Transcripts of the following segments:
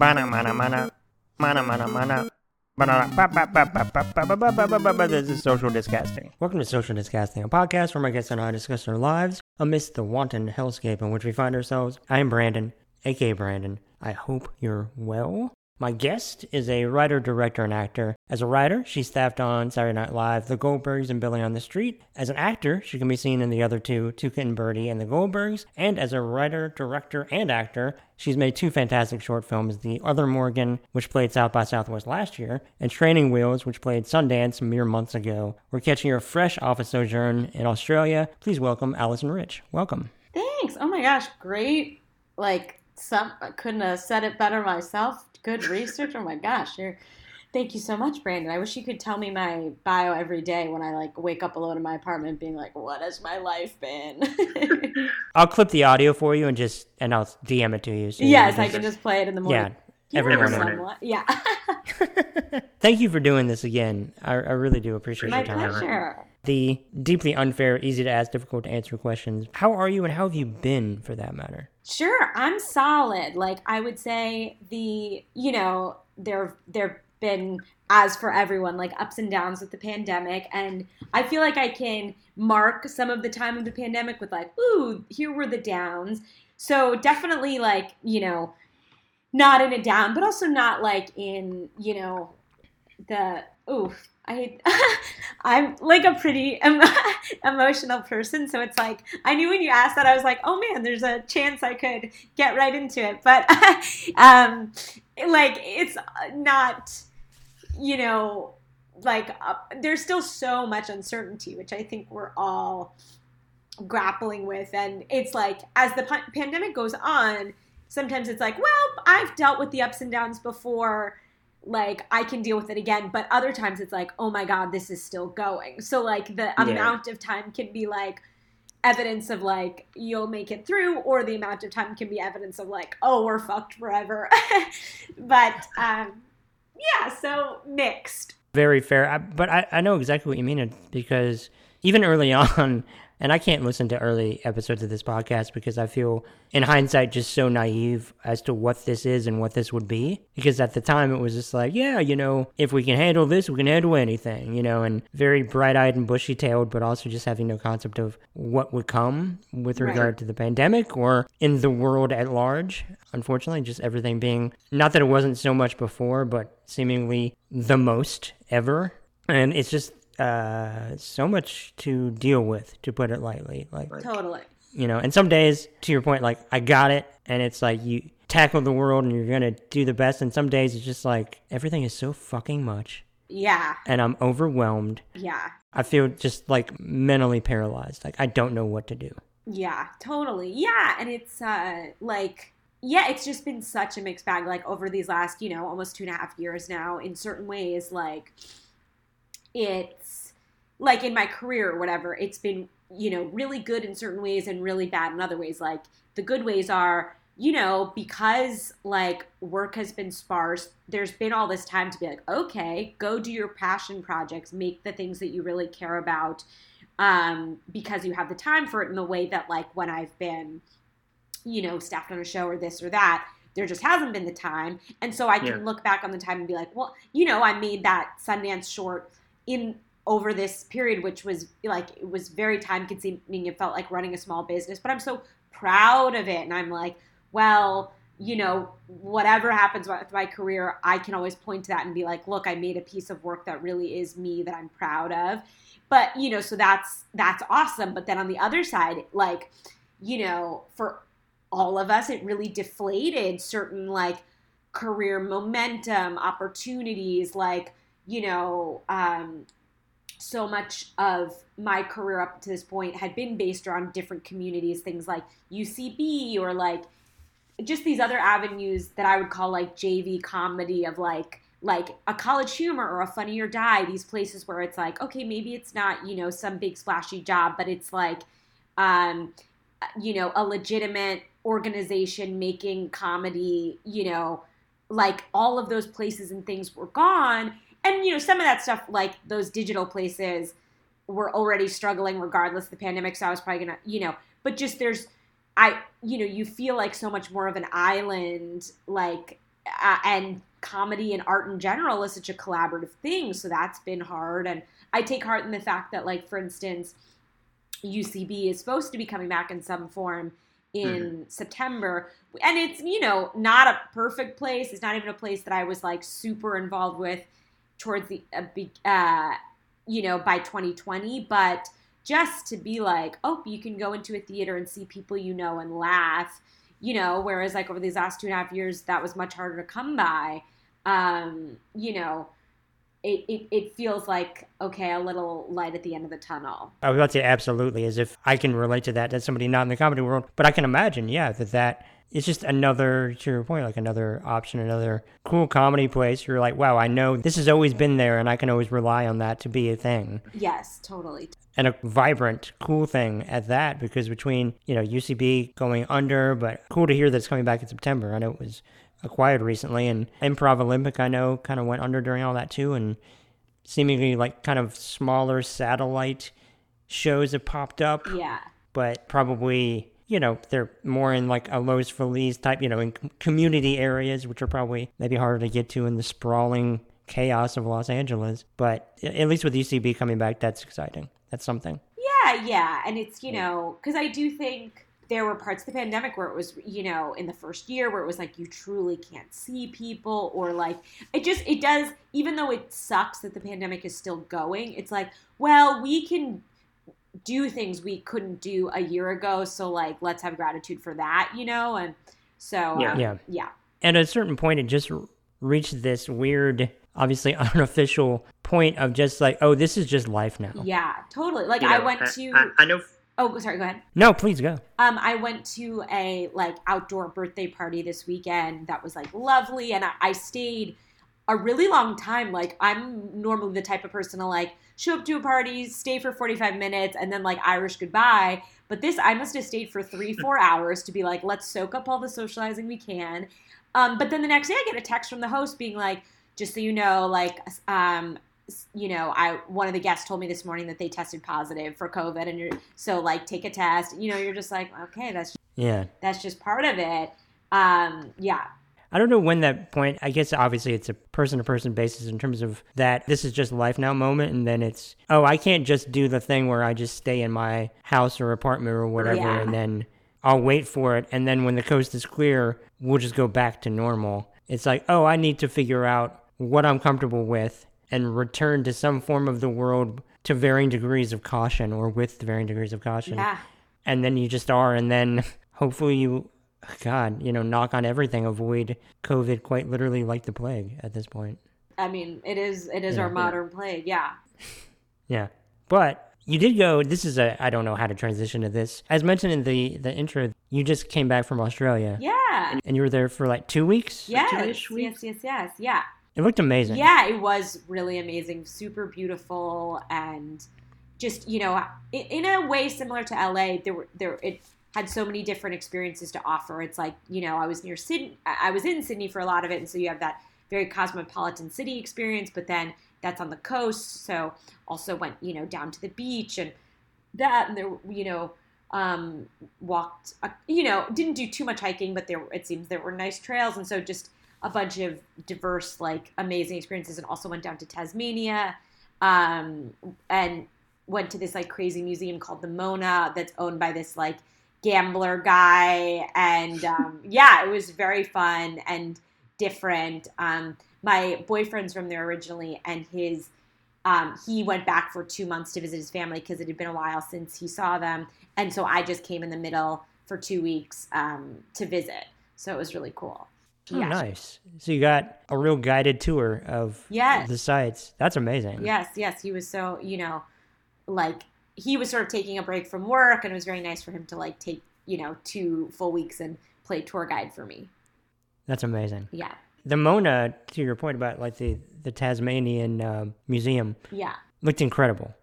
Mana mana mana. Mana mana mana. This is Social Disgusting. Welcome to Social Disgusting, a podcast where my guests and I discuss our lives amidst the wanton hellscape in which we find ourselves. I am Brandon, aka Brandon. I hope you're well. My guest is a writer, director, and actor. As a writer, she staffed on Saturday Night Live, The Goldbergs, and Billy on the Street. As an actor, she can be seen in the other two, Tuca and Bertie and The Goldbergs. And as a writer, director, and actor, she's made two fantastic short films The Other Morgan, which played South by Southwest last year, and Training Wheels, which played Sundance mere months ago. We're catching her fresh off a sojourn in Australia. Please welcome Alison Rich. Welcome. Thanks. Oh my gosh, great. Like some I couldn't have said it better myself. Good research. Oh my gosh, you're Thank you so much, Brandon. I wish you could tell me my bio every day when I like wake up alone in my apartment being like, what has my life been? I'll clip the audio for you and just and I'll DM it to you. So yes, you I can just play it in the morning. Yeah, every morning. Yeah. Thank you for doing this again. I, I really do appreciate my your time. Pleasure. The deeply unfair, easy to ask, difficult to answer questions. How are you and how have you been for that matter? Sure, I'm solid. Like I would say the, you know, there there've been as for everyone like ups and downs with the pandemic and I feel like I can mark some of the time of the pandemic with like, ooh, here were the downs. So definitely like, you know, not in a down, but also not like in, you know, the ooh, I I'm like a pretty em- emotional person, so it's like I knew when you asked that I was like, oh man, there's a chance I could get right into it, but um, like it's not, you know, like uh, there's still so much uncertainty, which I think we're all grappling with, and it's like as the p- pandemic goes on, sometimes it's like, well, I've dealt with the ups and downs before like I can deal with it again. But other times it's like, oh my God, this is still going. So like the yeah. amount of time can be like evidence of like you'll make it through, or the amount of time can be evidence of like, oh, we're fucked forever. but um yeah, so mixed. Very fair. I, but I, I know exactly what you mean because even early on and I can't listen to early episodes of this podcast because I feel, in hindsight, just so naive as to what this is and what this would be. Because at the time, it was just like, yeah, you know, if we can handle this, we can handle anything, you know, and very bright eyed and bushy tailed, but also just having no concept of what would come with regard right. to the pandemic or in the world at large. Unfortunately, just everything being, not that it wasn't so much before, but seemingly the most ever. And it's just uh, so much to deal with, to put it lightly. Like totally. You know, and some days, to your point, like I got it, and it's like you tackle the world and you're gonna do the best. And some days it's just like everything is so fucking much. Yeah. And I'm overwhelmed. Yeah. I feel just like mentally paralyzed. Like I don't know what to do. Yeah, totally. Yeah, and it's uh like yeah, it's just been such a mixed bag. Like over these last, you know, almost two and a half years now, in certain ways, like it's like in my career or whatever, it's been, you know, really good in certain ways and really bad in other ways. Like the good ways are, you know, because like work has been sparse, there's been all this time to be like, okay, go do your passion projects, make the things that you really care about um, because you have the time for it in the way that like when I've been, you know, staffed on a show or this or that, there just hasn't been the time. And so I can yeah. look back on the time and be like, well, you know, I made that Sundance short in over this period, which was like it was very time consuming. It felt like running a small business, but I'm so proud of it, and I'm like, well, you know, whatever happens with my career, I can always point to that and be like, look, I made a piece of work that really is me that I'm proud of. But you know, so that's that's awesome. But then on the other side, like, you know, for all of us, it really deflated certain like career momentum, opportunities, like you know, um, so much of my career up to this point had been based around different communities, things like UCB or like just these other avenues that I would call like JV comedy of like like a college humor or a funny or die these places where it's like okay maybe it's not you know some big splashy job but it's like um you know a legitimate organization making comedy you know like all of those places and things were gone and you know some of that stuff like those digital places were already struggling regardless of the pandemic so i was probably gonna you know but just there's i you know you feel like so much more of an island like uh, and comedy and art in general is such a collaborative thing. So that's been hard. And I take heart in the fact that, like, for instance, UCB is supposed to be coming back in some form in mm-hmm. September. And it's, you know, not a perfect place. It's not even a place that I was like super involved with towards the, uh, uh, you know, by 2020. But just to be like, oh, you can go into a theater and see people you know and laugh, you know, whereas like over these last two and a half years, that was much harder to come by. Um, you know, it, it, it feels like okay a little light at the end of the tunnel. I was about to say absolutely as if i can relate to that as somebody not in the comedy world but i can imagine yeah that that it's just another to your point like another option another cool comedy place. You're like wow i know this has always been there and i can always rely on that to be a thing. Yes totally. And a vibrant cool thing at that because between you know ucb going under but cool to hear that it's coming back in september. I know it was acquired recently. And Improv Olympic, I know, kind of went under during all that too. And seemingly like kind of smaller satellite shows have popped up. Yeah. But probably, you know, they're more in like a Los Feliz type, you know, in community areas, which are probably maybe harder to get to in the sprawling chaos of Los Angeles. But at least with UCB coming back, that's exciting. That's something. Yeah, yeah. And it's, you know, because I do think there were parts of the pandemic where it was you know in the first year where it was like you truly can't see people or like it just it does even though it sucks that the pandemic is still going it's like well we can do things we couldn't do a year ago so like let's have gratitude for that you know? And so yeah. Um, yeah. yeah. At a certain point it just reached this weird obviously unofficial point of just like oh this is just life now. Yeah totally. Like you know, i went to I, I know Oh, sorry. Go ahead. No, please go. Um, I went to a like outdoor birthday party this weekend that was like lovely, and I, I stayed a really long time. Like I'm normally the type of person to like show up to a party, stay for 45 minutes, and then like Irish goodbye. But this, I must have stayed for three, four hours to be like, let's soak up all the socializing we can. Um, but then the next day, I get a text from the host being like, just so you know, like, um, you know, I one of the guests told me this morning that they tested positive for COVID, and you're so like take a test. You know, you're just like, okay, that's just, yeah, that's just part of it. Um, yeah. I don't know when that point. I guess obviously it's a person to person basis in terms of that. This is just life now moment, and then it's oh, I can't just do the thing where I just stay in my house or apartment or whatever, yeah. and then I'll wait for it, and then when the coast is clear, we'll just go back to normal. It's like oh, I need to figure out what I'm comfortable with and return to some form of the world to varying degrees of caution or with varying degrees of caution. Yeah. And then you just are, and then hopefully you, God, you know, knock on everything, avoid COVID quite literally like the plague at this point. I mean, it is it is yeah. our modern plague, yeah. yeah, but you did go. This is a I don't know how to transition to this. As mentioned in the the intro, you just came back from Australia. Yeah, and, and you were there for like two weeks. Yes, yes, yes, yes, yeah. It looked amazing. Yeah, it was really amazing, super beautiful, and just you know, in a way similar to LA. There were there it had so many different experiences to offer. It's like you know, I was near Sydney, I was in Sydney for a lot of it, and so you have that very cosmopolitan city experience, but then that's on the coast. So also went you know down to the beach and that, and there you know um, walked, uh, you know, didn't do too much hiking, but there it seems there were nice trails, and so just a bunch of diverse, like amazing experiences, and also went down to Tasmania, um, and went to this like crazy museum called the Mona that's owned by this like gambler guy, and um, yeah, it was very fun and different. Um, my boyfriend's from there originally, and his um, he went back for two months to visit his family because it had been a while since he saw them, and so I just came in the middle for two weeks um, to visit. So it was really cool. Oh, yes. nice. So you got a real guided tour of yes. the sites. That's amazing. Yes, yes. He was so, you know, like he was sort of taking a break from work and it was very nice for him to like take, you know, two full weeks and play tour guide for me. That's amazing. Yeah. The Mona, to your point about like the, the Tasmanian uh, museum. Yeah. Looked incredible.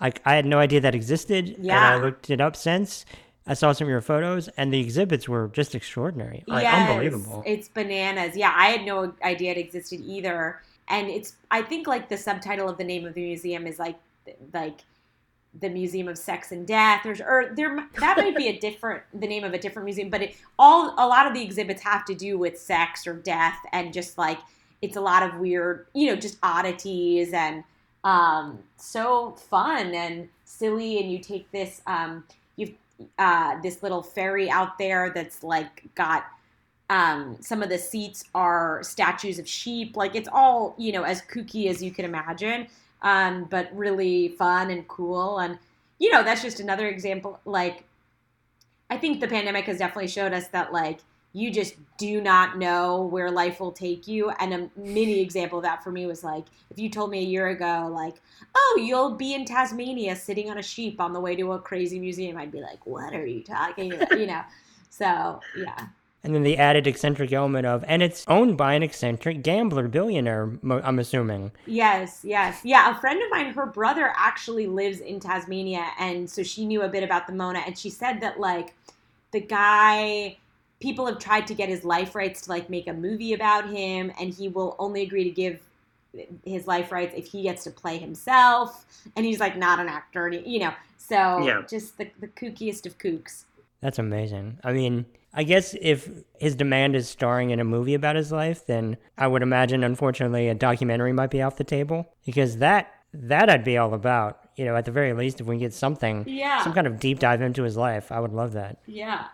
Like I had no idea that existed. Yeah. And I looked it up since. I saw some of your photos, and the exhibits were just extraordinary, yes, unbelievable. It's bananas. Yeah, I had no idea it existed either. And it's, I think, like the subtitle of the name of the museum is like, like the Museum of Sex and Death, or, or there that might be a different the name of a different museum, but it, all a lot of the exhibits have to do with sex or death, and just like it's a lot of weird, you know, just oddities and um, so fun and silly. And you take this, um, uh, this little ferry out there that's like got um, some of the seats are statues of sheep. Like it's all you know as kooky as you can imagine um, but really fun and cool. And, you know, that's just another example. Like, I think the pandemic has definitely showed us that, like, you just do not know where life will take you. And a mini example of that for me was like, if you told me a year ago, like, oh, you'll be in Tasmania sitting on a sheep on the way to a crazy museum, I'd be like, what are you talking about? you know? So, yeah. And then the added eccentric element of, and it's owned by an eccentric gambler billionaire, I'm assuming. Yes, yes. Yeah, a friend of mine, her brother actually lives in Tasmania. And so she knew a bit about the Mona. And she said that, like, the guy, people have tried to get his life rights to, like, make a movie about him. And he will only agree to give his life rights if he gets to play himself. And he's, like, not an actor, you know. So yeah. just the, the kookiest of kooks. That's amazing. I mean, I guess if his demand is starring in a movie about his life, then I would imagine, unfortunately, a documentary might be off the table because that that I'd be all about. You know, at the very least, if we get something, yeah. some kind of deep dive into his life, I would love that. Yeah.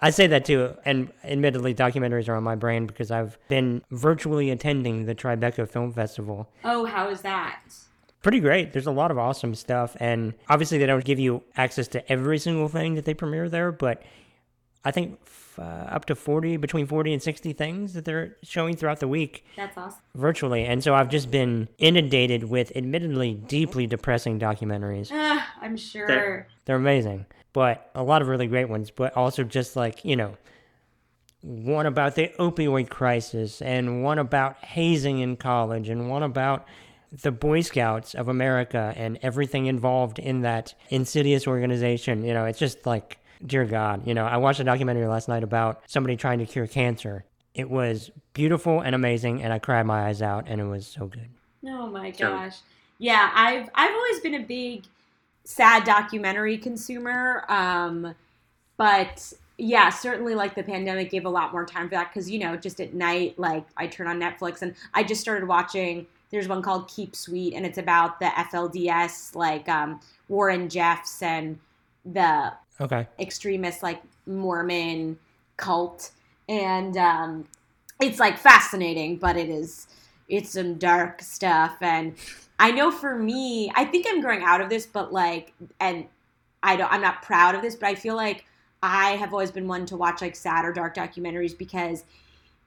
I say that too, and admittedly, documentaries are on my brain because I've been virtually attending the Tribeca Film Festival. Oh, how is that? Pretty great. There's a lot of awesome stuff, and obviously, they don't give you access to every single thing that they premiere there, but I think uh, up to 40, between 40 and 60 things that they're showing throughout the week. That's awesome. Virtually. And so I've just been inundated with admittedly deeply depressing documentaries. Uh, I'm sure. They're, they're amazing, but a lot of really great ones, but also just like, you know, one about the opioid crisis and one about hazing in college and one about the Boy Scouts of America and everything involved in that insidious organization. You know, it's just like dear God, you know, I watched a documentary last night about somebody trying to cure cancer. It was beautiful and amazing, and I cried my eyes out, and it was so good. Oh my gosh, yeah, I've I've always been a big sad documentary consumer, um, but yeah, certainly like the pandemic gave a lot more time for that because you know just at night, like I turn on Netflix and I just started watching. There's one called Keep Sweet, and it's about the FLDS, like um, Warren Jeffs and the okay extremist like Mormon cult, and um, it's like fascinating, but it is it's some dark stuff. And I know for me, I think I'm growing out of this, but like, and I don't, I'm not proud of this, but I feel like I have always been one to watch like sad or dark documentaries because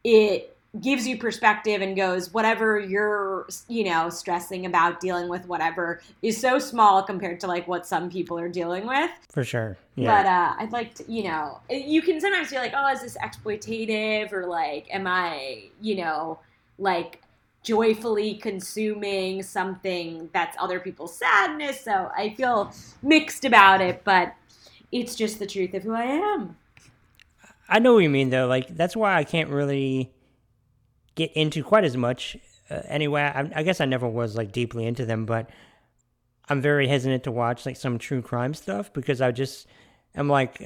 it gives you perspective and goes whatever you're you know stressing about dealing with whatever is so small compared to like what some people are dealing with for sure yeah. but uh i'd like to you know you can sometimes be like oh is this exploitative or like am i you know like joyfully consuming something that's other people's sadness. So i feel mixed about it but it's just the truth of who i am. I know what you mean though. Like that's why i can't really get into quite as much. Uh, anyway, I, I guess I never was like deeply into them, but I'm very hesitant to watch like some true crime stuff because I just am like,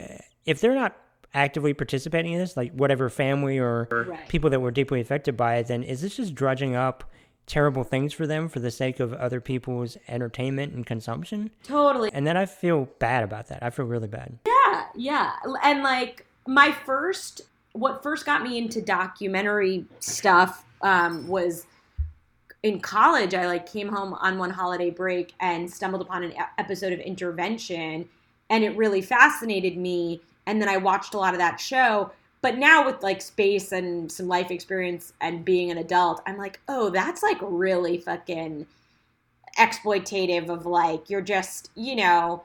if they're not actively participating in this, like whatever family or right. people that were deeply affected by it, then is this just drudging up terrible things for them for the sake of other people's entertainment and consumption? Totally. And then I feel bad about that. I feel really bad. Yeah, yeah. And like my first what first got me into documentary stuff um, was in college. I like came home on one holiday break and stumbled upon an episode of Intervention, and it really fascinated me. And then I watched a lot of that show. But now with like space and some life experience and being an adult, I'm like, oh, that's like really fucking exploitative of like you're just you know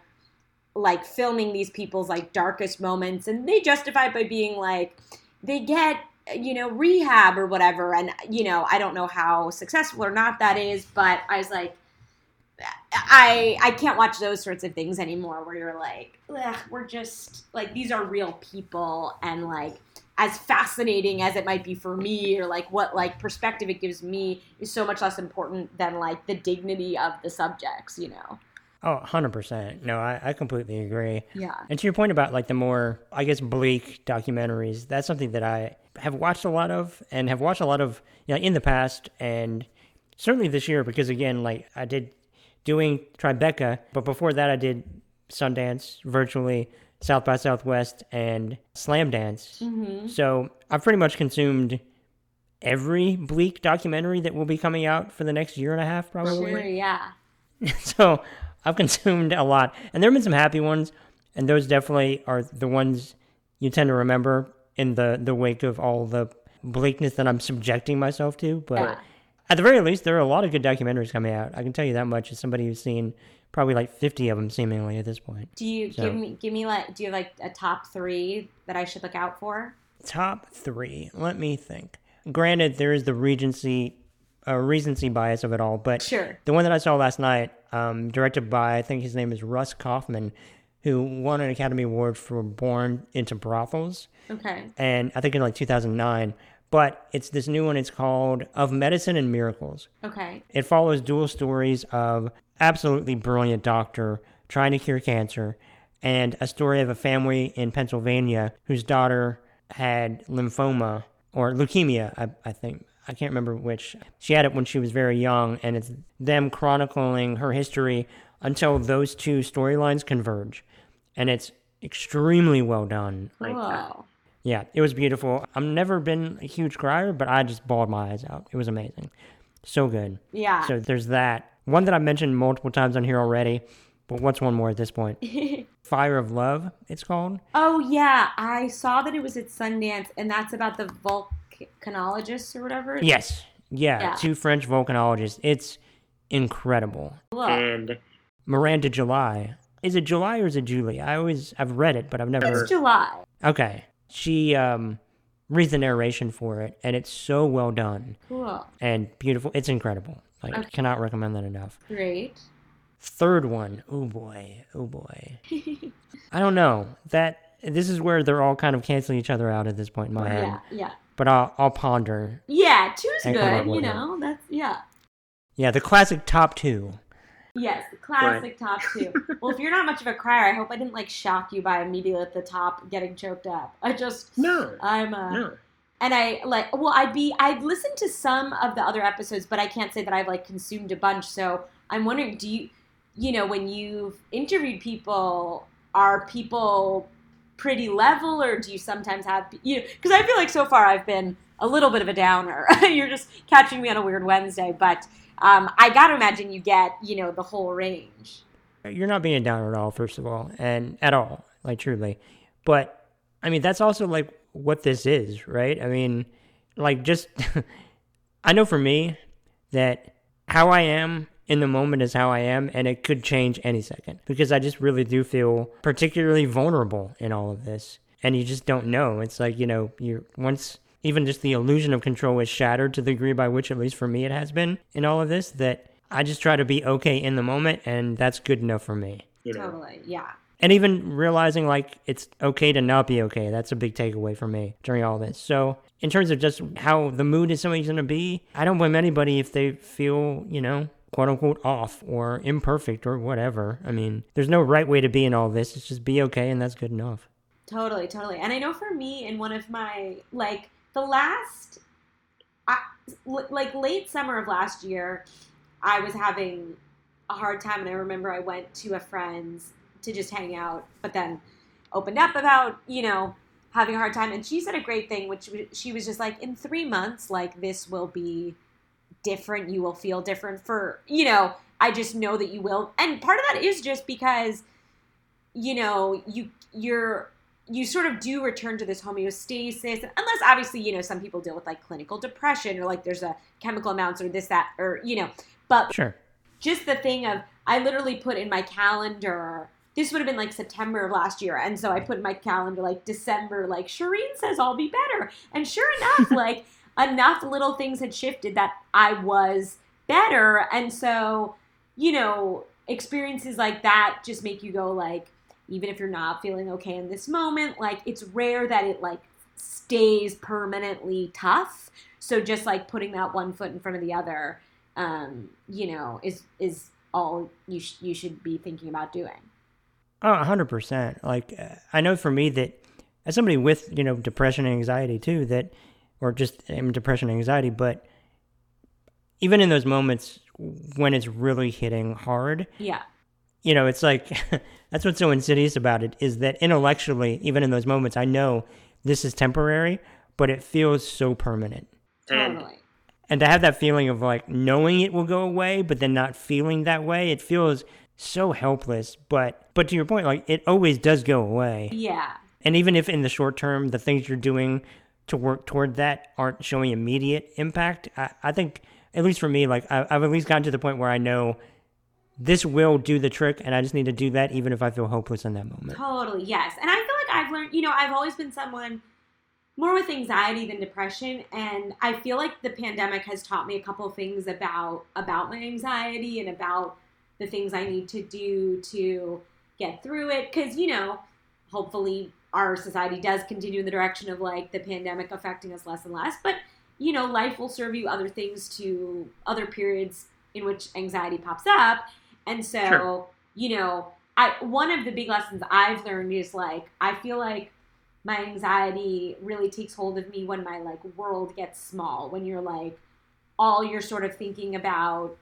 like filming these people's like darkest moments and they justify it by being like they get you know rehab or whatever and you know i don't know how successful or not that is but i was like i i can't watch those sorts of things anymore where you're like we're just like these are real people and like as fascinating as it might be for me or like what like perspective it gives me is so much less important than like the dignity of the subjects you know Oh, 100%. No, I, I completely agree. Yeah. And to your point about like the more, I guess, bleak documentaries, that's something that I have watched a lot of and have watched a lot of you know, in the past and certainly this year because, again, like I did doing Tribeca, but before that I did Sundance virtually, South by Southwest, and Slamdance. Mm-hmm. So I've pretty much consumed every bleak documentary that will be coming out for the next year and a half, probably. Sure, yeah. so I've consumed a lot, and there have been some happy ones, and those definitely are the ones you tend to remember in the the wake of all the bleakness that I'm subjecting myself to. But Yeah. At the very least, there are a lot of good documentaries coming out. I can tell you that much as somebody who's seen probably like 50 of them seemingly at this point. Do you So- give me give me like do you have like a top three that I should look out for? Top three. Let me think. Granted, there is the Regency, uh, recency bias of it all, but Sure. the one that I saw last night, um, directed by I think his name is Ross Kauffman, who won an Academy Award for Born into Brothels, Okay. and I think in like 2009. But it's this new one. It's called Of Medicine and Miracles. Okay. It follows dual stories of absolutely brilliant doctor trying to cure cancer and a story of a family in Pennsylvania whose daughter had lymphoma or leukemia, I, I think. I can't remember which. She had it when she was very young, and it's them chronicling her history until those two storylines converge. And it's extremely well done. Like, Whoa. Yeah, it was beautiful. I've never been a huge crier, but I just bawled my eyes out. It was amazing. So good. Yeah. So there's that. One that I've mentioned multiple times on here already, but what's one more at this point? Fire of Love, it's called. oh yeah, I saw that it was at Sundance, and that's about the volcanologists or whatever. Yes. Yeah, Yeah. two French volcanologists. It's incredible. Cool. And Miranda July. Is it July or is it Julie? I always I've read it, but I've never It's July. Okay. She um reads the narration for it and it's so well done Cool. and beautiful. It's incredible. Like I Okay. cannot recommend that enough. Great. Third one. Oh boy. Oh boy. I don't know. That this is where they're all kind of canceling each other out at this point in my head. Yeah. Yeah. But I'll I'll ponder. Yeah. Two's come up good. You with it. know. That's yeah. Yeah, the classic top two. Yes, classic top two. well, if you're not much of a crier, I hope I didn't like shock you by immediately at the top getting choked up. I just No. I'm uh No. and I like well I'd be I've listened to some of the other episodes, but I can't say that I've like consumed a bunch. So I'm wondering, do you you know, when you've interviewed people, are people pretty level or do you sometimes have you know because I feel like so far I've been a little bit of a downer. You're just catching me on a weird Wednesday, but um, I got to imagine you get, you know, the whole range. You're not being a downer at all, first of all, and at all, like truly. But I mean, that's also like what this is, right? I mean, like just I know for me that how I am in the moment is how I am, and it could change any second because I just really do feel particularly vulnerable in all of this, and you just don't know. It's like you know, you once even just the illusion of control is shattered to the degree by which, at least for me, it has been in all of this. That I just try to be okay in the moment, and that's good enough for me. Totally. Yeah. and even realizing like it's okay to not be okay that's a big takeaway for me during all this so in terms of just how the mood is somebody's going to be i don't blame anybody if they feel you know quote unquote off or imperfect or whatever i mean there's no right way to be in all this it's just be okay and that's good enough Totally, totally. And I know for me, in one of my like the last, I, like late summer of last year, I was having a hard time, and I remember I went to a friend's to just hang out, but then opened up about you know having a hard time, and she said a great thing, which she was just like, in three months, like this will be different. You will feel different for you know. I just know that you will, and part of that is just because you know you you're you sort of do return to this homeostasis unless obviously you know some people deal with like clinical depression or like there's a chemical amounts or this that or you know but sure just the thing of I literally put in my calendar. This would have been like September of last year, and so I put in my calendar like December. Like Shireen says, I'll be better, and sure enough, like enough little things had shifted that I was better, and so you know experiences like that just make you go like even if you're not feeling okay in this moment like it's rare that it like stays permanently tough so just like putting that one foot in front of the other um, you know, is is all you sh- you should be thinking about doing. Oh, 100%. Like, uh, I know for me that as somebody with, you know, depression and anxiety too, that, or just um, depression and anxiety, but even in those moments when it's really hitting hard, Yeah. you know, it's like, that's what's so insidious about it is that intellectually, even in those moments, I know this is temporary, but it feels so permanent. And, Totally. and to have that feeling of like knowing it will go away, but then not feeling that way, it feels so helpless. But, but to your point, like it always does go away. Yeah. And even if in the short term, the things you're doing to work toward that aren't showing immediate impact, I, I think, at least for me, like I, I've at least gotten to the point where I know this will do the trick, and I just need to do that, even if I feel hopeless in that moment. Totally, yes. And I feel like I've learned, you know, I've always been someone more with anxiety than depression, and I feel like the pandemic has taught me a couple things about about my anxiety and about the things I need to do to get through it cuz you know, hopefully our society does continue in the direction of like the pandemic affecting us less and less, but you know, life will serve you other things to other periods in which anxiety pops up. And so, Sure. you know, I one of the big lessons I've learned is like I feel like my anxiety really takes hold of me when my like world gets small when you're like all you're sort of thinking about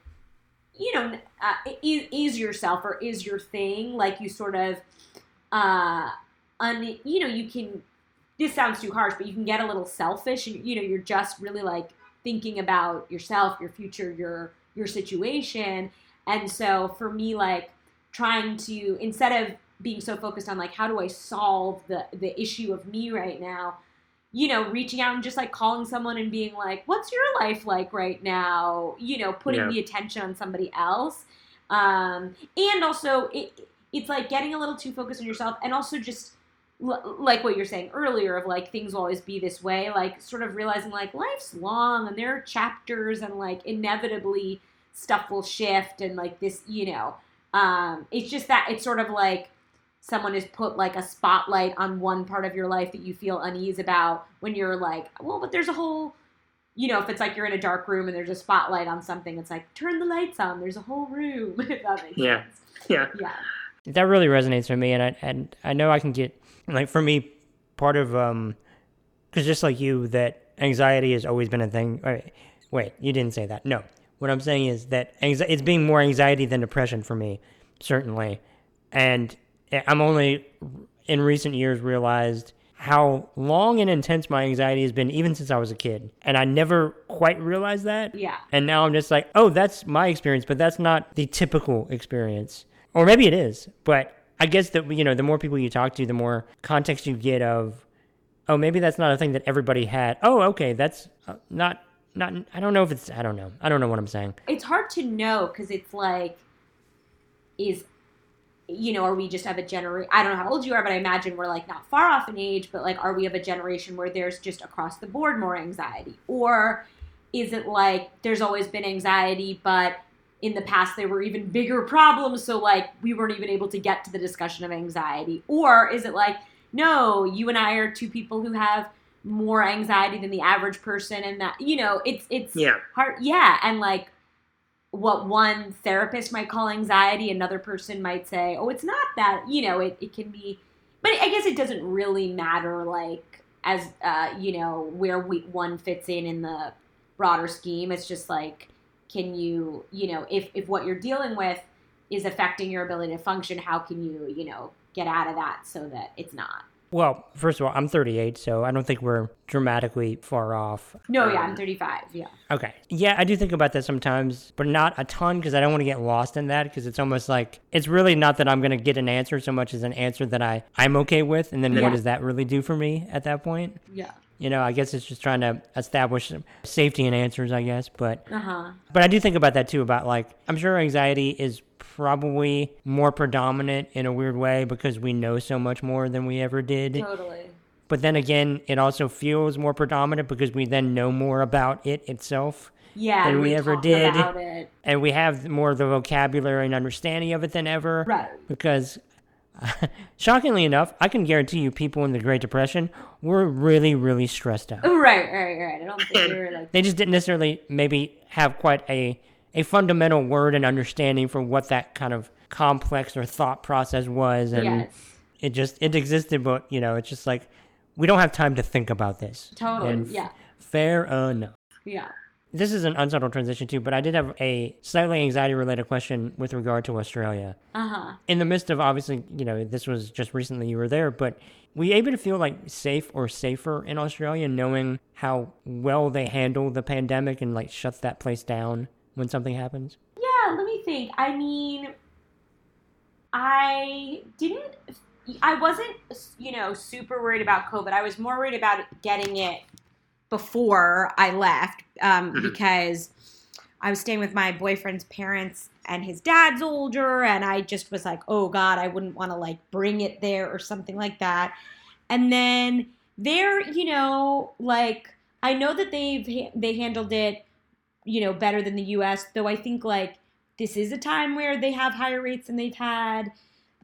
you know uh, is, is yourself or is your thing like you sort of uh un, you know you can this sounds too harsh but you can get a little selfish and you know you're just really like thinking about yourself your future your your situation and so for me like trying to instead of being so focused on like how do I solve the the issue of me right now, you know, reaching out and just like calling someone and being like, "What's your life like right now?" You know, putting Yeah. the attention on somebody else, um, and also it it's like getting a little too focused on yourself, and also just l- like what you're saying earlier of like things will always be this way, like sort of realizing like life's long and there are chapters and like inevitably stuff will shift and like this, you know. Um, it's just that it's sort of like someone has put like a spotlight on one part of your life that you feel unease about when you're like, well, but there's a whole, you know, if it's like you're in a dark room and there's a spotlight on something, it's like turn the lights on. There's a whole room. If that makes Yeah. sense. Yeah. Yeah. that really resonates with me and I and I know I can get like for me part of um cuz just like you that anxiety has always been a thing wait, wait you didn't say that no what I'm saying is that it's being more anxiety than depression for me certainly and I'm only in recent years realized how long and intense my anxiety has been even since I was a kid and I never quite realized that Yeah. and now I'm just like, oh, that's my experience, but that's not the typical experience. Or maybe it is, but I guess that, you know, the more people you talk to, the more context you get of, oh, maybe that's not a thing that everybody had. Oh, okay, that's uh, not, not, I don't know if it's, I don't know. I don't know what I'm saying. It's hard to know because it's like, is, you know, are we just of a generation? I don't know how old you are, but I imagine we're like not far off in age, but like, are we of a generation where there's just across the board more anxiety? Or is it like there's always been anxiety, but in the past there were even bigger problems, so like we weren't even able to get to the discussion of anxiety? Or is it like, no, you and I are two people who have more anxiety than the average person, and that, you know, it's, it's, Yeah. hard yeah and like what one therapist might call anxiety another person might say oh it's not that you know it, it can be but i guess it doesn't really matter like as uh, you know where we, one fits in in the broader scheme it's just like can you you know if, if what you're dealing with is affecting your ability to function how can you you know get out of that so that it's not Well, first of all, I'm 38, so I don't think we're dramatically far off. no yeah Um, i'm 35 yeah Okay. Yeah, I do think about that sometimes, but not a ton because I don't want to get lost in that because it's almost like it's really not that I'm going to get an answer so much as an answer that I I'm okay with and then Yeah. what does that really do for me at that point? yeah You know, I guess it's just trying to establish some safety and answers, I guess, but uh-huh but I do think about that too about like I'm sure anxiety is probably more predominant in a weird way because we know so much more than we ever did. totally But then again, it also feels more predominant because we then know more about it itself yeah than and we ever did. about it and we have more of the vocabulary and understanding of it than ever. Right. Because, shockingly enough, I can guarantee you, people in the Great Depression were really, really stressed out. Right, right, right. I don't think we were like They just didn't necessarily maybe have quite a a fundamental word and understanding for what that kind of complex or thought process was, and yes. it just it existed, but you know, it's just like we don't have time to think about this. Totally. And yeah. Fair enough. Yeah. This is an unsettled transition too, but I did have a slightly anxiety related question with regard to Australia. Uh huh. In the midst of obviously, you know, this was just recently you were there, but were you able to feel like safe or safer in Australia knowing how well they handle the pandemic and like shut that place down when something happens? Yeah, let me think. I mean, I didn't, I wasn't, you know, super worried about COVID. I was more worried about getting it before I left um, Mm-hmm. because I was staying with my boyfriend's parents and his dad's older, and I just was like, oh God, I wouldn't want to like bring it there or something like that. And then there, you know, like I know that they've they handled it, you know, better than the U.S. Though I think like this is a time where they have higher rates than they've had.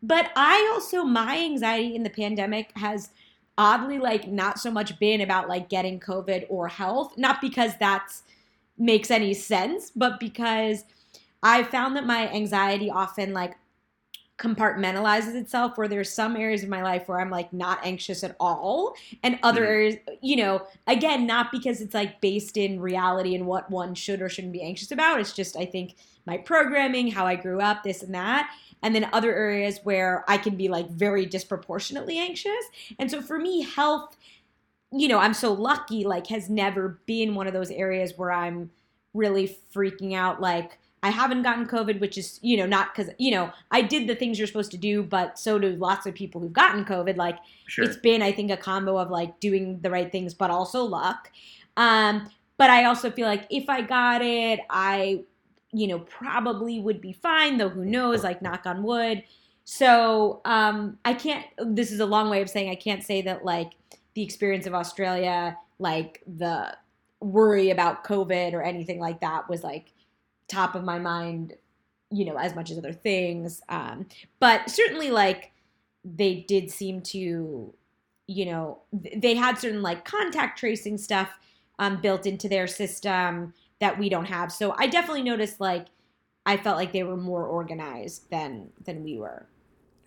But I also my anxiety in the pandemic has oddly like not so much been about like getting covid or health not because that's makes any sense but because i found that my anxiety often like compartmentalizes itself where there's some areas of my life where i'm like not anxious at all and other areas you know again not because it's like based in reality and what one should or shouldn't be anxious about. It's just i think my programming how i grew up this and that and then other areas where I can be like very disproportionately anxious. And so for me, health, you know, I'm so lucky, like, has never been one of those areas where I'm really freaking out. Like, I haven't gotten COVID, which is, you know, not because, you know, I did the things you're supposed to do, but so do lots of people who've gotten COVID. Like, Sure. it's been, I think, a combo of like doing the right things, but also luck. Um, but I also feel like if I got it, I you know, probably would be fine, though who knows, like knock on wood. So um, I can't, this is a long way of saying I can't say that like the experience of Australia, like the worry about COVID or anything like that was like top of my mind, you know, as much as other things. Um, but certainly like they did seem to, you know, they had certain like contact tracing stuff um, built into their system that we don't have. So I definitely noticed like I felt like they were more organized than than we were.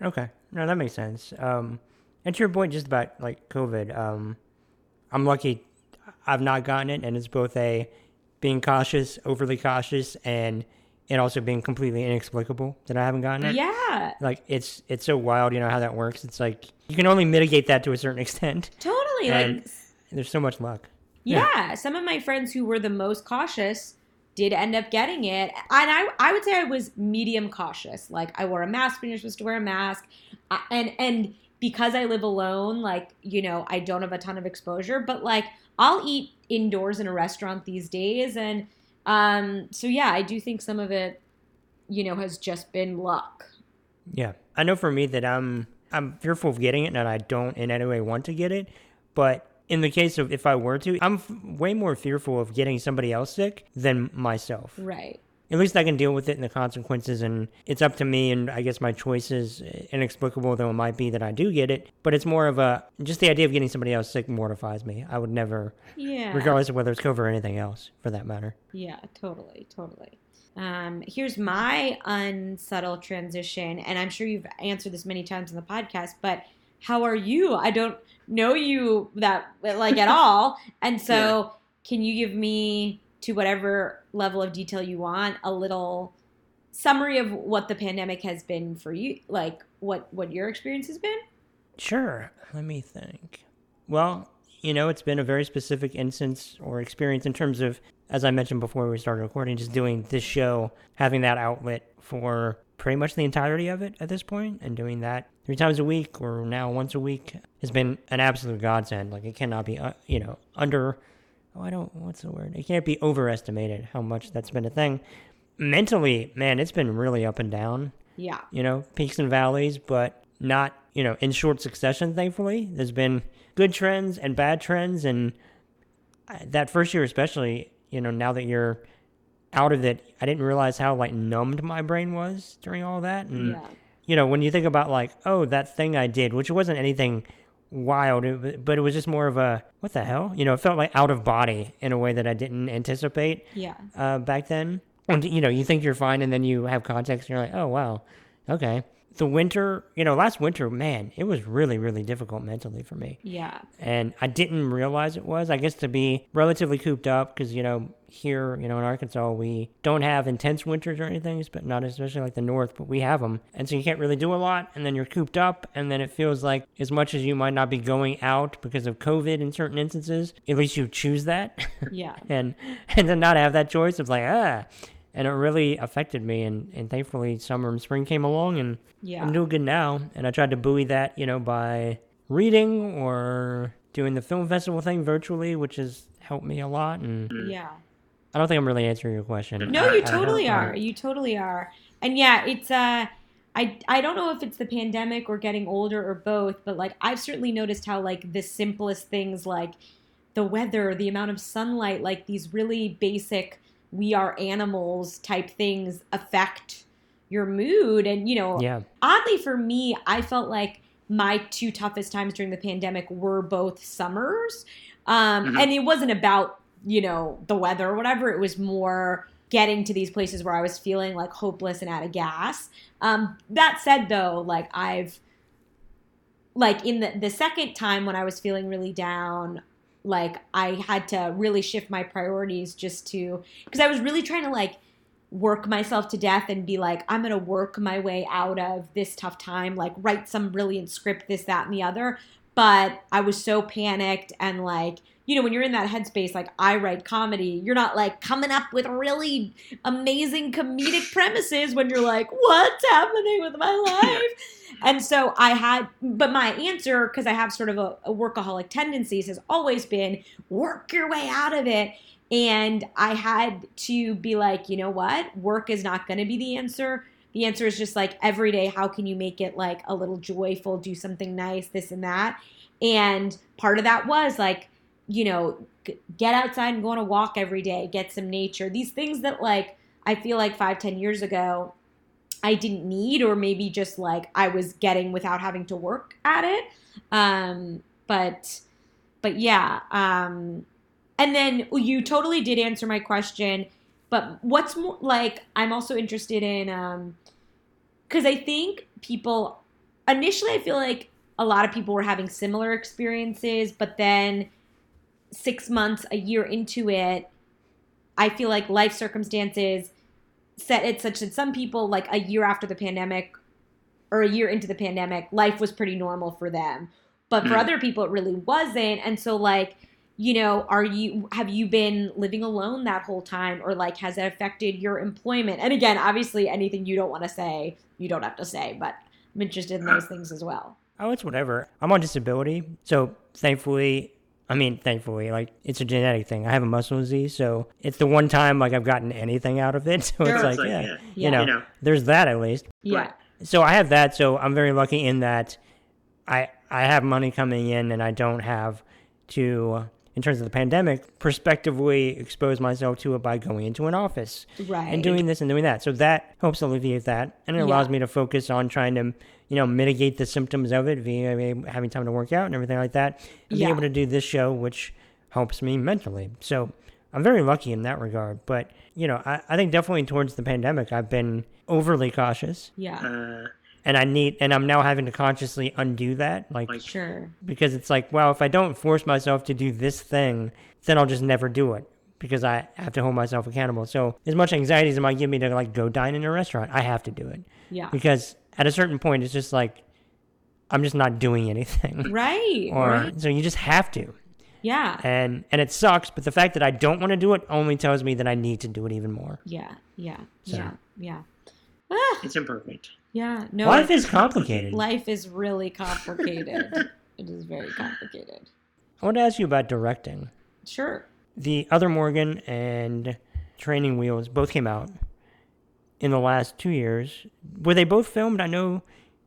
Okay, no, that makes sense. Um, and to your point, just about like COVID, um, I'm lucky I've not gotten it, and it's both a being cautious, overly cautious, and and also being completely inexplicable that I haven't gotten it. Yeah, Like it's it's so wild, you know how that works. It's like you can only mitigate that to a certain extent. totally. And- like There's so much luck. Yeah. some of my friends who were the most cautious did end up getting it, and I I would say I was medium cautious. Like I wore a mask when you're supposed to wear a mask, I- and and because I live alone, like you know, I don't have a ton of exposure, but like I'll eat indoors in a restaurant these days, and um, so yeah, I do think some of it, you know, has just been luck. Yeah, I know for me that I'm I'm fearful of getting it, and I don't in any way want to get it. But in the case of if I were to, I'm f- way more fearful of getting somebody else sick than myself. Right. At least I can deal with it and the consequences, and it's up to me. And I guess my choice is inexplicable, though it might be that I do get it. But it's more of a just the idea of getting somebody else sick mortifies me. I would never, Yeah. regardless of whether it's COVID or anything else, for that matter. Yeah, totally, totally. Um, here's my unsubtle transition, and I'm sure you've answered this many times in the podcast, but how are you? I don't know you that like at all, and so can you give me to whatever level of detail you want a little summary of what the pandemic has been for you, like what what your experience has been? Sure. Let me think. Well, you know, it's been a very specific instance or experience in terms of, as I mentioned before we started recording, just doing this show, having that outlet for pretty much the entirety of it at this point, and doing that three times a week or now once a week has been an absolute godsend. Like, it cannot be, uh, you know, under, oh, I don't, what's the word? It can't be overestimated how much that's been a thing. Mentally, man, it's been really up and down Yeah, you know, peaks and valleys, but not, you know, in short succession, thankfully. There's been good trends and bad trends. And that first year, especially, you know, now that you're out of it, I didn't realize how, like, numbed my brain was during all that. And, yeah, you know, when you think about, like, oh, that thing I did, which wasn't anything wild, but it was just more of a, what the hell? You know, it felt like out of body in a way that I didn't anticipate yeah, uh, back then. and you know, you think you're fine, and then you have context, and you're like, oh wow, okay. The winter, you know, last winter, man, it was really, really difficult mentally for me. Yeah. And I didn't realize it was. I guess to be relatively cooped up, because, you know, here, you know, in Arkansas, we don't have intense winters or anything, but not especially like the north, but we have them. And so you can't really do a lot, and then you're cooped up, and then it feels like as much as you might not be going out because of COVID in certain instances, at least you choose that. Yeah. and and to not have that choice of like, ah, and it really affected me. And, and thankfully, summer and spring came along, and Yeah. I'm doing good now. And I tried to buoy that, you know, by reading or doing the film festival thing virtually, which has helped me a lot. And Yeah. I don't think I'm really answering your question. No, I- you totally are. You totally are. And yeah, it's uh I I don't know if it's the pandemic or getting older or both, but like I've certainly noticed how like the simplest things like the weather, the amount of sunlight, like these really basic we are animals type things affect your mood and you know Yeah. oddly for me, I felt like my two toughest times during the pandemic were both summers. Um, Mhm. And it wasn't about, you know, the weather or whatever. It was more getting to these places where I was feeling like hopeless and out of gas. Um, that said, though, like I've, like in the, the second time when I was feeling really down, like I had to really shift my priorities just to, because I was really trying to like, work myself to death and be like, I'm gonna work my way out of this tough time, like write some brilliant script, this, that, and the other. But I was so panicked and like, you know, when you're in that headspace, like I write comedy, you're not like coming up with really amazing comedic premises when you're like, what's happening with my life? and so I had, but my answer, because I have sort of a, a workaholic tendencies, has always been work your way out of it. And I had to be like, you know what? Work is not going to be the answer. The answer is just like every day, how can you make it like a little joyful, do something nice, this and that. And part of that was like, you know, get outside and go on a walk every day, get some nature. These things that like I feel like five, ten years ago, I didn't need, or maybe just like I was getting without having to work at it. Um, but, but yeah. Um, and then you totally did answer my question. But what's more like, I'm also interested in, um, because I think people initially, I feel like a lot of people were having similar experiences, but then six months, a year into it, I feel like life circumstances set it such that some people, like a year after the pandemic or a year into the pandemic, life was pretty normal for them. But for Mm. other people, it really wasn't. And so, like, you know, are you have you been living alone that whole time, or like has it affected your employment? And again, obviously, anything you don't want to say, you don't have to say. But I'm interested in those things as well. Oh, it's whatever. I'm on disability, so thankfully, I mean, thankfully, like it's a genetic thing. I have a muscle disease, so it's the one time like I've gotten anything out of it. So Sure. it's like, like, yeah, yeah. you Yeah. know, You know. there's that at least. Yeah, Right. So I have that. So I'm very lucky in that I I have money coming in, and I don't have to, in terms of the pandemic, prospectively expose myself to it by going into an office right. and doing this and doing that. So that helps alleviate that, and it allows Yeah. me to focus on trying to, you know, mitigate the symptoms of it via having time to work out and everything like that, and Yeah. be able to do this show, which helps me mentally. So I'm very lucky in that regard. But you know, I, I think definitely towards the pandemic, I've been overly cautious, yeah, Uh, and I need, and I'm now having to consciously undo that, like Like- sure. because it's like, well, if I don't force myself to do this thing, then I'll just never do it because I have to hold myself accountable. So as much anxiety as it might give me to like go dine in a restaurant, I have to do it Yeah, because at a certain point, it's just like I'm just not doing anything, right. or right. so you just have to, Yeah, and and it sucks. But the fact that I don't want to do it only tells me that I need to do it even more. yeah, yeah, So- yeah, yeah. Ah, it's imperfect. yeah. No, Life is complicated. life is really complicated. it is very complicated. I want to ask you about directing. Sure. The other Morgan and Training Wheels both came out in the last two years. Were they both filmed? I know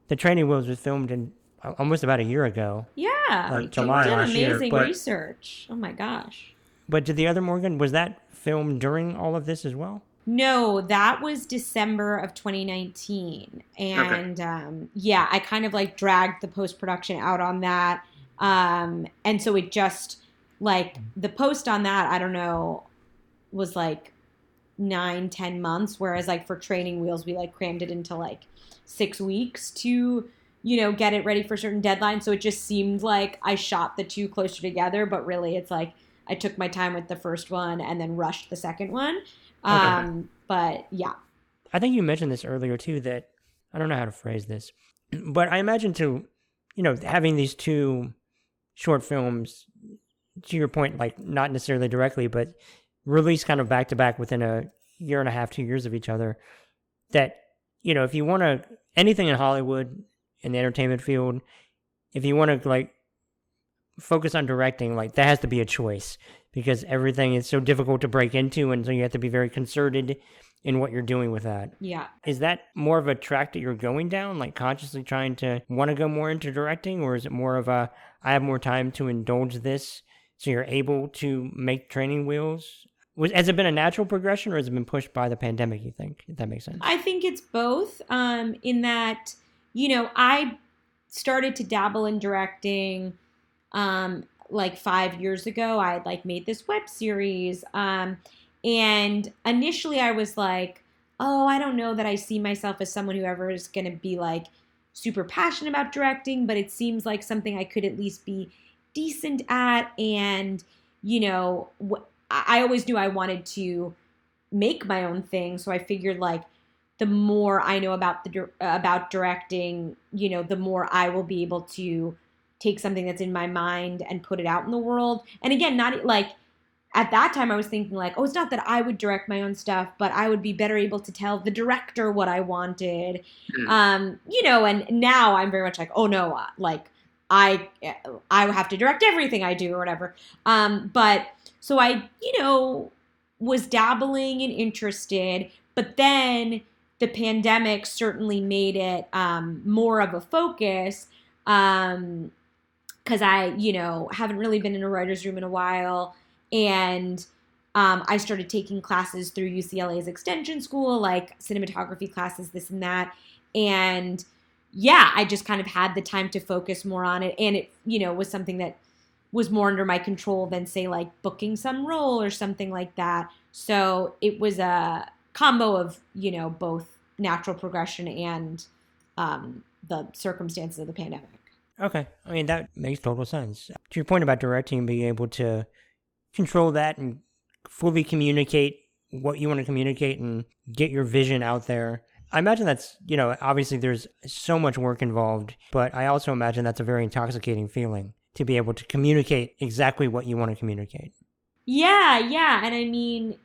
the Training Wheels was filmed in uh, almost about a year ago, Yeah. like You July did last year. amazing But, research. Oh my gosh. but did the other Morgan was that filmed during all of this as well? No, that was December of 2019. And um, yeah, I kind of like dragged the post production out on that. Um, and so it just like the post on that, I don't know, was like nine, ten months. Whereas like for training wheels, we like crammed it into like six weeks to, you know, get it ready for certain deadlines. So it just seemed like I shot the two closer together, but really it's like I took my time with the first one and then rushed the second one. Um, but yeah. I think you mentioned this earlier too that I don't know how to phrase this, but I imagine to, you know, having these two short films, to your point, like not necessarily directly, but released kind of back to back within a year and a half, two years of each other, that, you know, if you want to, anything in Hollywood, in the entertainment field, if you want to like focus on directing, like that has to be a choice because everything is so difficult to break into, and so you have to be very concerted in what you're doing with that. Yeah. Is that more of a track that you're going down, like consciously trying to want to go more into directing, or is it more of a I have more time to indulge this, so you're able to make training wheels? Was, has it been a natural progression, or has it been pushed by the pandemic? You think, if that makes sense? I think it's both. Um, in that, you know, I started to dabble in directing um, like five years ago. I had like made this web series. Um, and initially I was like, oh, I don't know that I see myself as someone who ever is going to be like super passionate about directing, but it seems like something I could at least be decent at. And, you know, wh- I always knew I wanted to make my own thing. So I figured like, the more I know about the about directing, you know, the more I will be able to take something that's in my mind and put it out in the world. And again, not like at that time I was thinking like, oh, it's not that I would direct my own stuff, but I would be better able to tell the director what I wanted. Mm. Um, you know, and now I'm very much like, oh no, uh, like I I have to direct everything I do or whatever. Um, but so I, you know, was dabbling and interested, but then the pandemic certainly made it um, more of a focus. Um, because I, you know, haven't really been in a writer's room in a while. And um, I started taking classes through UCLA's extension school, like cinematography classes, this and that. And yeah, I just kind of had the time to focus more on it. And it, you know, was something that was more under my control than, say, like booking some role or something like that. So it was a combo of, you know, both natural progression and um, the circumstances of the pandemic. Okay. I mean, that makes total sense. To your point about directing, being able to control that and fully communicate what you want to communicate and get your vision out there. I imagine that's, you know, obviously there's so much work involved, but I also imagine that's a very intoxicating feeling to be able to communicate exactly what you want to communicate. Yeah, yeah. And I mean,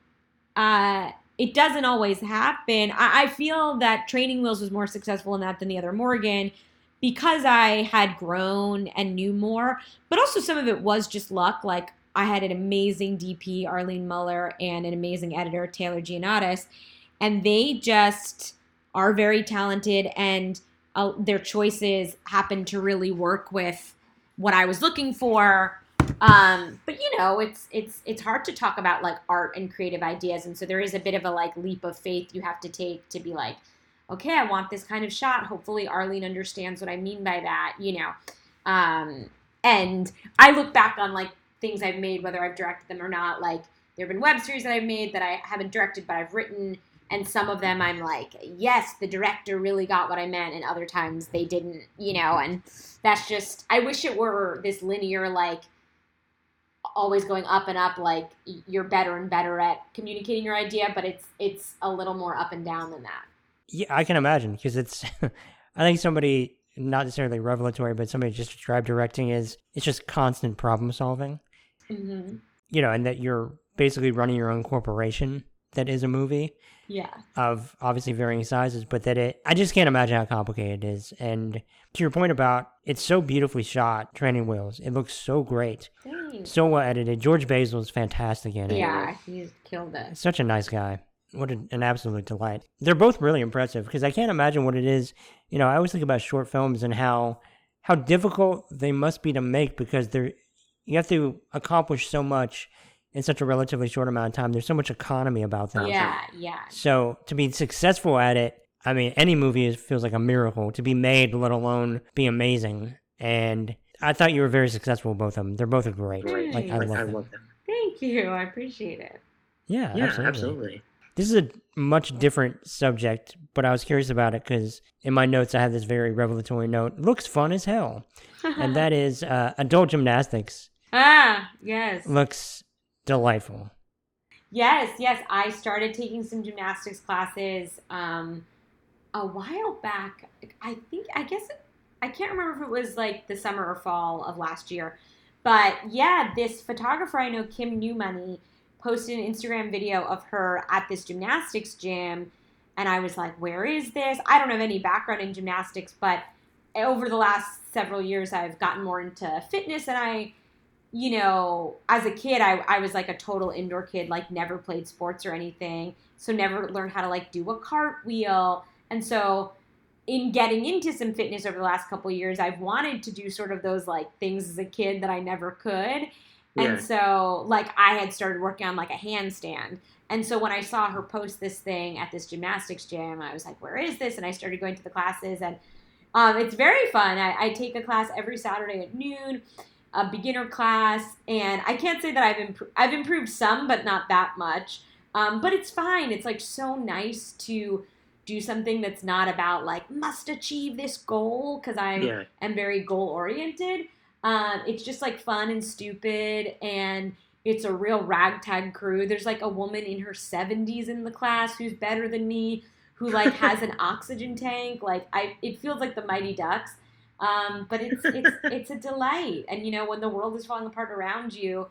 uh, it doesn't always happen. I, I feel that Training Wheels was more successful in that than the other Morgan because I had grown and knew more, but also some of it was just luck. Like I had an amazing DP, Arlene Muller, and an amazing editor, Taylor Giannatis, and they just are very talented and uh, their choices happen to really work with what I was looking for. Um, but you know, it's it's it's hard to talk about like art and creative ideas, and so there is a bit of a like leap of faith you have to take to be like, okay, I want this kind of shot. Hopefully, Arlene understands what I mean by that, you know. Um, and I look back on like things I've made, whether I've directed them or not. Like, there have been web series that I've made that I haven't directed, but I've written. And some of them I'm like, yes, the director really got what I meant. And other times they didn't, you know. And that's just, I wish it were this linear, like, always going up and up like you're better and better at communicating your idea but it's it's a little more up and down than that yeah, I can imagine because it's. I think somebody not necessarily revelatory, but somebody just described directing is it's just constant problem solving. Mm-hmm. You know, and that you're basically running your own corporation that is a movie. Yeah. Of obviously varying sizes, but that it, I just can't imagine how complicated it is. And to your point about it's so beautifully shot, Training Wheels, it looks so great. So well edited. George Basil is fantastic in it. Yeah, he's killed it. Such a nice guy what an absolute delight. They're both really impressive because I can't imagine what it is. You know, I always think about short films and how how difficult they must be to make because they're you have to accomplish so much in such a relatively short amount of time. There's so much economy about them. Yeah, yeah. So to be successful at it, I mean, any movie is, feels like a miracle to be made, let alone be amazing. And I thought you were very successful, both of them. They're both great. Like I love, I love them. Thank you. I appreciate it. Yeah, yeah, absolutely. absolutely. This is a much different subject, but I was curious about it because in my notes I have this very revelatory note. Looks fun as hell, and that is uh, adult gymnastics. ah, yes. Looks delightful. Yes, yes. I started taking some gymnastics classes um, a while back. I think, I guess, I can't remember if it was like the summer or fall of last year. But yeah, this photographer I know, Kim Newmoney, posted an Instagram video of her at this gymnastics gym. And I was like, where is this? I don't have any background in gymnastics, but over the last several years, I've gotten more into fitness and I you know, as a kid, I, I was like a total indoor kid, like never played sports or anything. So never learned how to like do a cartwheel. And so in getting into some fitness over the last couple years, I've wanted to do sort of those like things as a kid that I never could. Yeah. And so like I had started working on like a handstand. And so when I saw her post this thing at this gymnastics gym, I was like, where is this? And I started going to the classes and um, it's very fun. I, I take a class every Saturday at noon a beginner class, and I can't say that I've improved. I've improved some, but not that much. Um, but it's fine. It's like so nice to do something that's not about like must achieve this goal because I Yeah. am very goal oriented. Um, it's just like fun and stupid, and it's a real ragtag crew. There's like a woman in her 70s in the class who's better than me, who like has an oxygen tank. Like I, it feels like the Mighty Ducks. Um, but it's it's it's a delight, and you know when the world is falling apart around you,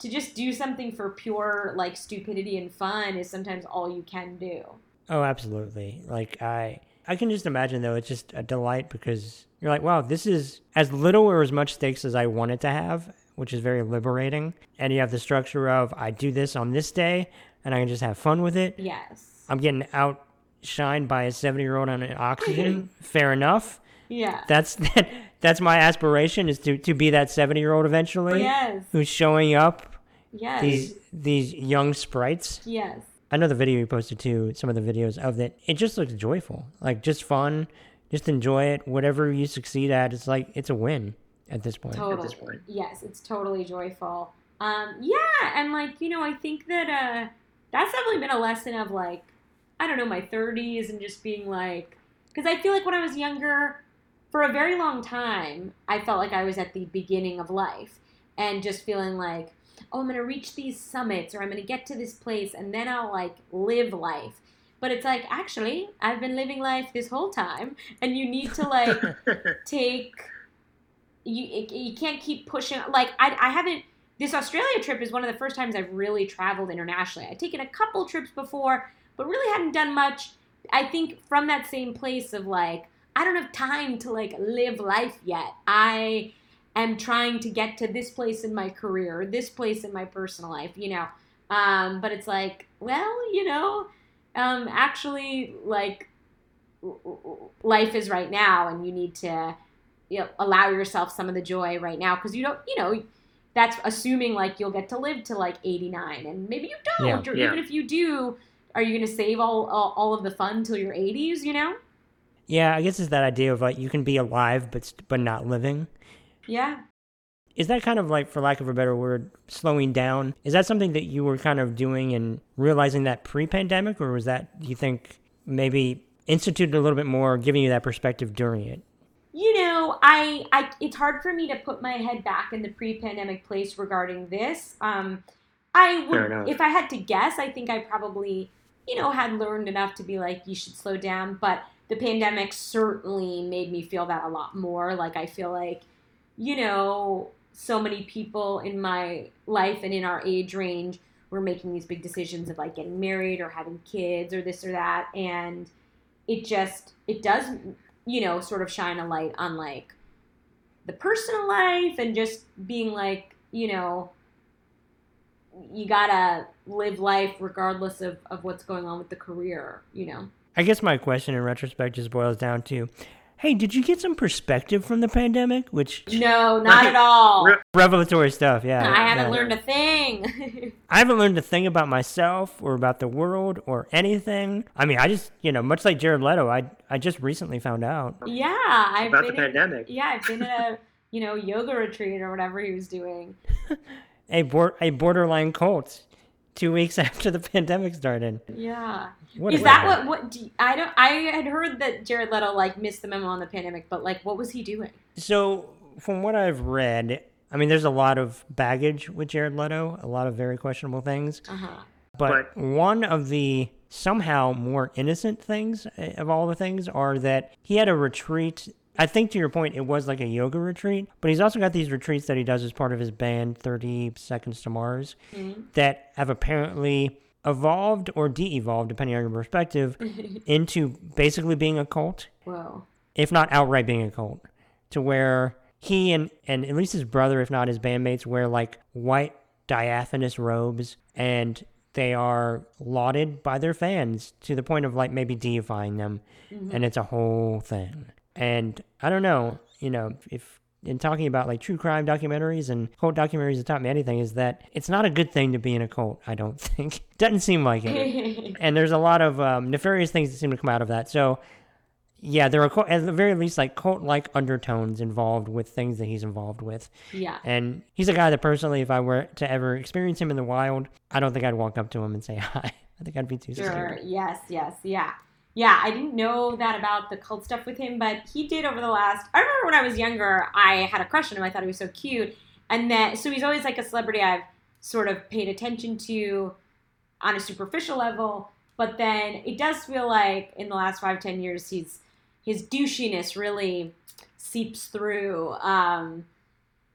to just do something for pure like stupidity and fun is sometimes all you can do. Oh, absolutely. Like I I can just imagine though it's just a delight because you're like, wow, this is as little or as much stakes as I want it to have, which is very liberating. And you have the structure of I do this on this day and I can just have fun with it. Yes. I'm getting outshined by a 70 year old on oxygen. Fair enough. Yeah. That's that, that's my aspiration is to, to be that 70 year old eventually yes. who's showing up Yes. these these young sprites. yes. I know the video you posted too, some of the videos of it. It just looks joyful. Like just fun. Just enjoy it. Whatever you succeed at, it's like it's a win at this point. Totally. Yes, it's totally joyful. Um, yeah, and like you know, I think that uh, that's definitely been a lesson of like, I don't know, my 30s and just being like, because I feel like when I was younger, for a very long time, I felt like I was at the beginning of life, and just feeling like, oh, I'm gonna reach these summits or I'm gonna get to this place, and then I'll like live life. But it's like, actually, I've been living life this whole time, and you need to like take you you can't keep pushing like I, I haven't this australia trip is one of the first times i've really traveled internationally i've taken a couple trips before but really hadn't done much i think from that same place of like i don't have time to like live life yet i am trying to get to this place in my career this place in my personal life you know um, but it's like well you know um, actually like life is right now and you need to you know, allow yourself some of the joy right now because you don't, you know, that's assuming like you'll get to live to like 89 and maybe you don't, Yeah. or Yeah. even if you do, are you going to save all, all all of the fun till your 80s? You know? Yeah, I guess it's that idea of like you can be alive but st- but not living. Yeah. Is that kind of like, for lack of a better word, slowing down? Is that something that you were kind of doing and realizing that pre-pandemic, or was that do you think maybe instituted a little bit more, giving you that perspective during it? You know, I, I it's hard for me to put my head back in the pre-pandemic place regarding this. Um, I would, enough. if I had to guess, I think I probably, you know, had learned enough to be like, you should slow down. But the pandemic certainly made me feel that a lot more. Like I feel like, you know, so many people in my life and in our age range were making these big decisions of like getting married or having kids or this or that, and it just it does you know, sort of shine a light on like the personal life and just being like, you know, you gotta live life regardless of, of what's going on with the career, you know. I guess my question in retrospect just boils down to, hey, did you get some perspective from the pandemic? Which No, not at all. Re- revelatory stuff, yeah. I haven't yeah. learned a thing. I haven't learned a thing about myself or about the world or anything. I mean, I just, you know, much like Jared Leto, I I just recently found out. yeah, I've About the in- pandemic. yeah, I've been at a you know yoga retreat or whatever he was doing. A bor- a borderline cult two weeks after the pandemic started. Yeah. What Is that what? What? Do you- I don't. I had heard that Jared Leto like missed the memo on the pandemic, but like, what was he doing? So, from what I've read, I mean, there's a lot of baggage with Jared Leto, a lot of very questionable things. Uh huh. But one of the somehow more innocent things eh, of all the things are that he had a retreat. I think to your point, it was like a yoga retreat, but he's also got these retreats that he does as part of his band, 30 Seconds to Mars, mm-hmm. that have apparently evolved or de evolved, depending on your perspective, into basically being a cult Whoa. if not outright being a cult, to where he and, and at least his brother, if not his bandmates, wear like white diaphanous robes and they are lauded by their fans to the point of like maybe deifying them. Mm-hmm. And it's a whole thing. And I don't know, you know, if in talking about like true crime documentaries and cult documentaries that taught me anything is that it's not a good thing to be in a cult, I don't think. Doesn't seem like it and there's a lot of um, nefarious things that seem to come out of that. So, yeah, there are at the very least like cult-like undertones involved with things that he's involved with. Yeah. And he's a guy that personally, if I were to ever experience him in the wild, I don't think I'd walk up to him and say hi. I think I'd be too Sure. scared. Yes. Yes. Yeah. Yeah. I didn't know that about the cult stuff with him, but he did over the last. I remember when I was younger, I had a crush on him. I thought he was so cute, and then so he's always like a celebrity I've sort of paid attention to on a superficial level. But then it does feel like in the last five ten years, he's his douchiness really seeps through. Um,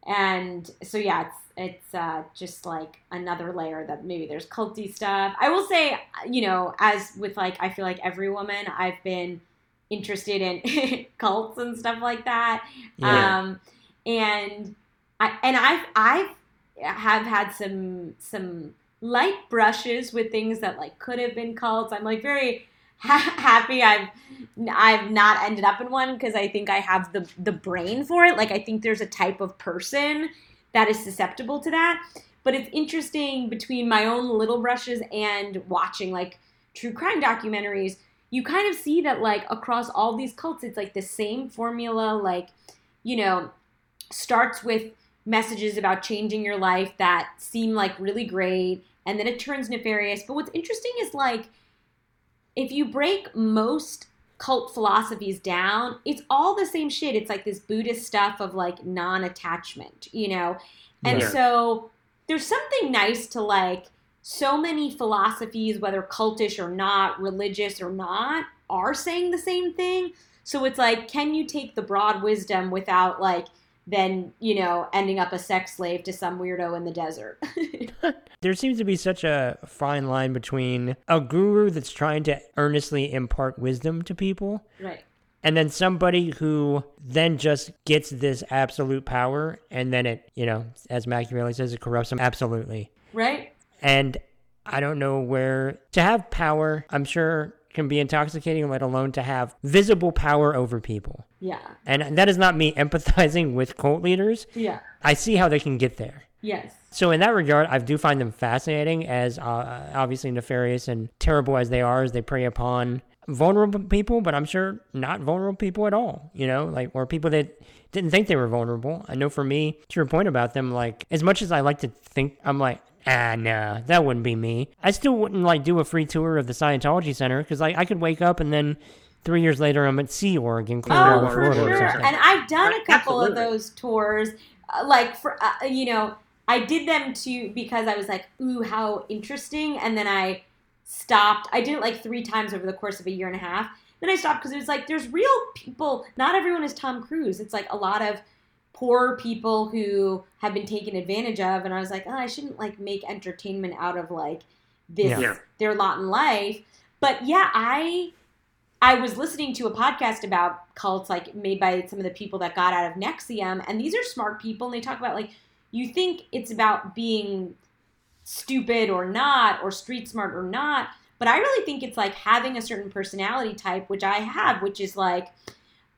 and so yeah, it's it's uh, just like another layer that maybe there's culty stuff. I will say, you know, as with like I feel like every woman, I've been interested in cults and stuff like that. Yeah. Um, and I and I've I've have had some some light brushes with things that like could have been cults. I'm like very ha- happy I've I've not ended up in one because I think I have the the brain for it. Like I think there's a type of person that is susceptible to that. But it's interesting between my own little brushes and watching like true crime documentaries, you kind of see that like across all these cults, it's like the same formula, like, you know, starts with messages about changing your life that seem like really great and then it turns nefarious. But what's interesting is like if you break most cult philosophies down, it's all the same shit. It's like this Buddhist stuff of like non attachment, you know? And Yeah. so there's something nice to like so many philosophies, whether cultish or not, religious or not, are saying the same thing. So it's like, can you take the broad wisdom without like then, you know, ending up a sex slave to some weirdo in the desert? There seems to be such a fine line between a guru that's trying to earnestly impart wisdom to people right. and then somebody who then just gets this absolute power and then it, you know, as Machiavelli says, it corrupts them absolutely. Right? And I don't know where to have power, I'm sure can be intoxicating, let alone to have visible power over people. Yeah. And that is not me empathizing with cult leaders. Yeah. I see how they can get there. Yes. So in that regard, I do find them fascinating, as uh, obviously nefarious and terrible as they are, as they prey upon vulnerable people, but I'm sure not vulnerable people at all. You know, like or people that didn't think they were vulnerable. I know for me, to your point about them, like as much as I like to think, I'm like. Ah, nah, that wouldn't be me. I still wouldn't like do a free tour of the Scientology Center because like I could wake up and then three years later I'm at Sea Org in Oh, Clearwater, for Florida, or sure. something. And I've done a Right, couple of those tours. Uh, like for uh, you know, I did them to because I was like, ooh, how interesting. And then I stopped. I did it like three times over the course of a year and a half. Then I stopped because it was like there's real people. Not everyone is Tom Cruise. It's like a lot of poor people who have been taken advantage of. And I was like, oh, I shouldn't like make entertainment out of like this Yeah. Yeah. their lot in life. But yeah, I I was listening to a podcast about cults, like made by some of the people that got out of NXIVM, and these are smart people, and they talk about like you think it's about being stupid or not, or street smart or not, but I really think it's like having a certain personality type, which I have, which is like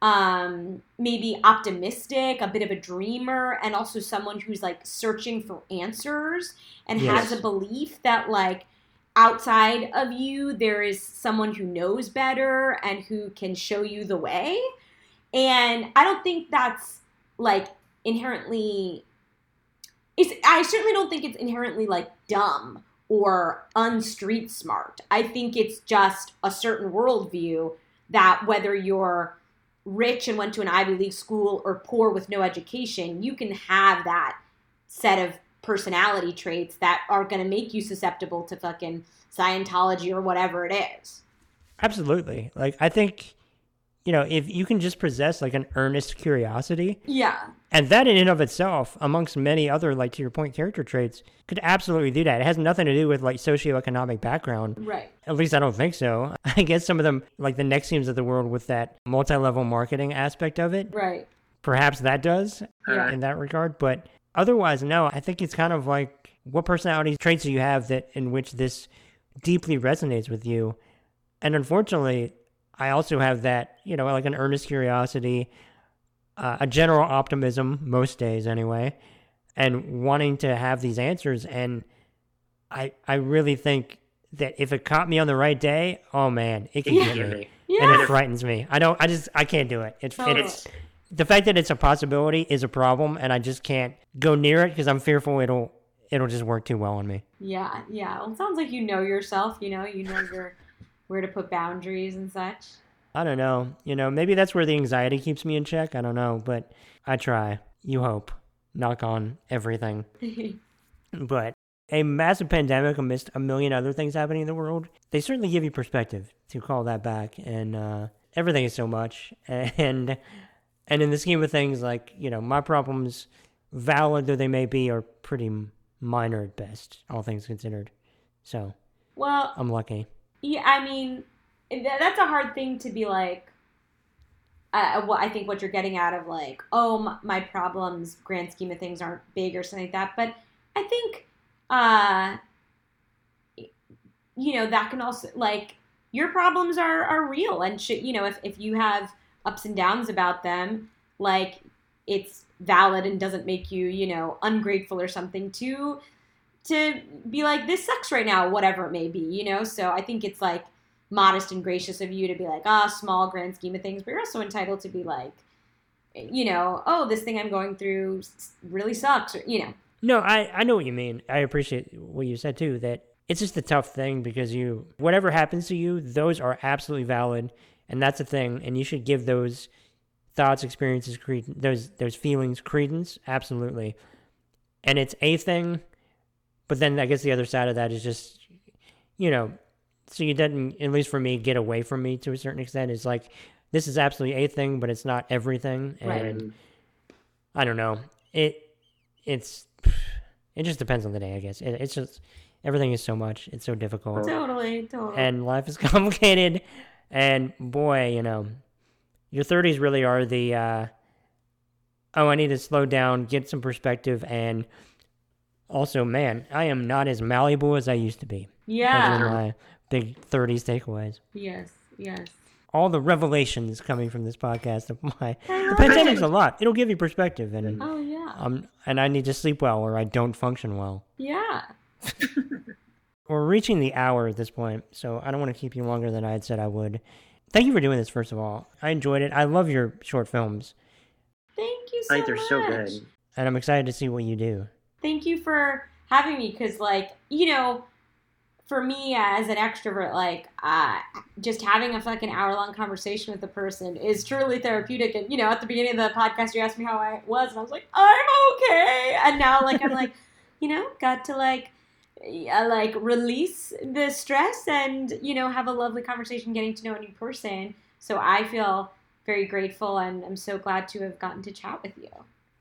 um maybe optimistic a bit of a dreamer and also someone who's like searching for answers and Yes. has a belief that like outside of you there is someone who knows better and who can show you the way and i don't think that's like inherently it's i certainly don't think it's inherently like dumb or unstreet smart. I think it's just a certain worldview that whether you're rich and went to an Ivy League school or poor with no education, you can have that set of personality traits that are going to make you susceptible to fucking Scientology or whatever it is. Absolutely. Like I think you know, if you can just possess like an earnest curiosity, Yeah. and that in and of itself, amongst many other like to your point character traits, could absolutely do that. It has nothing to do with like socioeconomic background. Right. At least I don't think so. I guess some of them, like the NXIVMs of the world, with that multi-level marketing aspect of it, Right. perhaps that does Yeah. in that regard. But otherwise, no. I think it's kind of like what personality traits do you have that in which this deeply resonates with you, and unfortunately, I also have that. You know, like an earnest curiosity, uh, a general optimism most days anyway, and wanting to have these answers. And I I really think that if it caught me on the right day, oh man, it can Yeah. get me. Yeah. And it frightens me. I don't. I just. I can't do it. It's. Totally. It's. The fact that it's a possibility is a problem, and I just can't go near it because I'm fearful it'll. It'll just work too well on me. Yeah. Yeah. Well, it sounds like you know yourself. You know, you know your where to put boundaries and such. I don't know. You know, maybe that's where the anxiety keeps me in check. I don't know, but I try. You hope. Knock on everything. But a massive pandemic amidst a million other things happening in the world, they certainly give you perspective to call that back. And uh, everything is so much. And and in the scheme of things, like you know, my problems, valid though they may be, are pretty minor at best, all things considered. So well, I'm lucky. Yeah, I mean, that's a hard thing to be like. Uh, I think what you're getting out of like, oh, my, my problems, grand scheme of things, aren't big or something like that. But I think, uh, you know, that can also like your problems are are real and should you know if if you have ups and downs about them, like it's valid and doesn't make you you know ungrateful or something to to be like this sucks right now whatever it may be you know so i think it's like modest and gracious of you to be like ah small grand scheme of things but you're also entitled to be like you know oh this thing i'm going through really sucks or, you know No, I, I know what you mean. I appreciate what you said too, that it's just a tough thing because you, whatever happens to you, those are absolutely valid. And that's a thing. And you should give those thoughts, experiences, those, those feelings credence. Absolutely. And it's a thing. But then I guess the other side of that is just, you know, so you didn't, at least for me, get away from me to a certain extent. It's like, this is absolutely a thing, but it's not everything. Right. And I don't know. It, it's, it just depends on the day, I guess. It, it's just everything is so much. It's so difficult, totally totally and life is complicated. And boy, you know, your thirties really are the. Uh, oh, I need to slow down, get some perspective, and also, man, I am not as malleable as I used to be. Those yeah are my big thirties takeaways. yes yes All the revelations coming from this podcast of my the pandemic's it. a lot. It'll give you perspective, and oh yeah um, and I need to sleep well, or I don't function well. yeah We're reaching the hour at this point, so I don't want to keep you longer than I had said I would. Thank you for doing this, first of all. I enjoyed it. I love your short films, thank you so I think they're so good. and I'm excited to see what you do. Thank you for having me because like you know for me as an extrovert like uh, just having a fucking hour long conversation with a person is truly therapeutic. And you know at the beginning of the podcast you asked me how i was and i was like i'm okay. And now like i'm like you know got to like uh, like release the stress and you know have a lovely conversation getting to know a new person. So i feel very grateful and i'm so glad to have gotten to chat with you.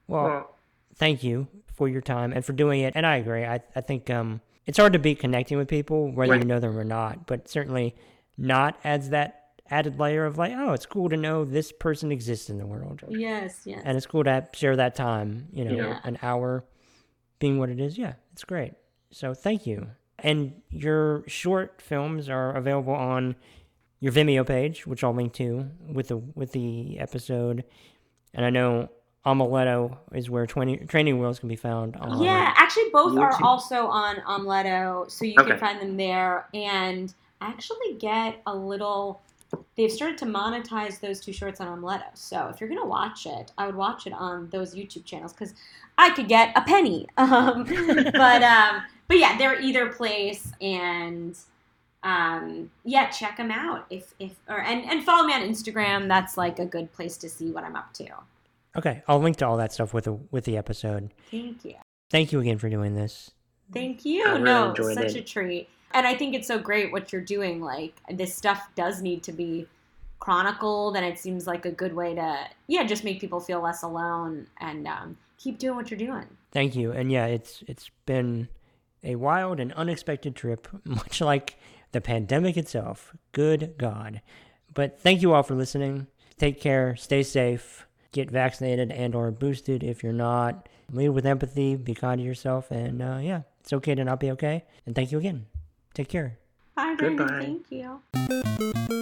Well, Well, thank you for your time and for doing it. And I agree. I I think um it's hard to beat connecting with people whether Right. you know them or not, but certainly not adds that added layer of like, oh, it's cool to know this person exists in the world. yes yes and it's cool to share that time you know Yeah. an hour being what it is yeah it's great so thank you and your short films are available on your vimeo page which i'll link to with the with the episode and i know Omeletto is where 20 training wheels can be found on Yeah, actually, both are also on Omeletto, so you Okay. can find them there. And actually get a little they've started to monetize those two shorts on Omeletto. So if you're gonna watch it, I would watch it on those YouTube channels because I could get a penny. Um, but um, but yeah, they're either place and um, yeah, check them out if if or and and follow me on Instagram. That's like a good place to see what I'm up to. Okay, I'll link to all that stuff with the with the episode. Thank you. Thank you again for doing this. Thank you. Really no, enjoyed such it. a treat. And I think it's so great what you're doing. Like this stuff does need to be chronicled, and it seems like a good way to yeah, just make people feel less alone and um, keep doing what you're doing. Thank you. And yeah, it's it's been a wild and unexpected trip, much like the pandemic itself. Good God. But thank you all for listening. Take care, stay safe, get vaccinated and or boosted if you're not. Lead with empathy, be kind to yourself, and uh, yeah, it's okay to not be okay. And thank you again. Take care. Bye, Brandon. Goodbye. Thank you.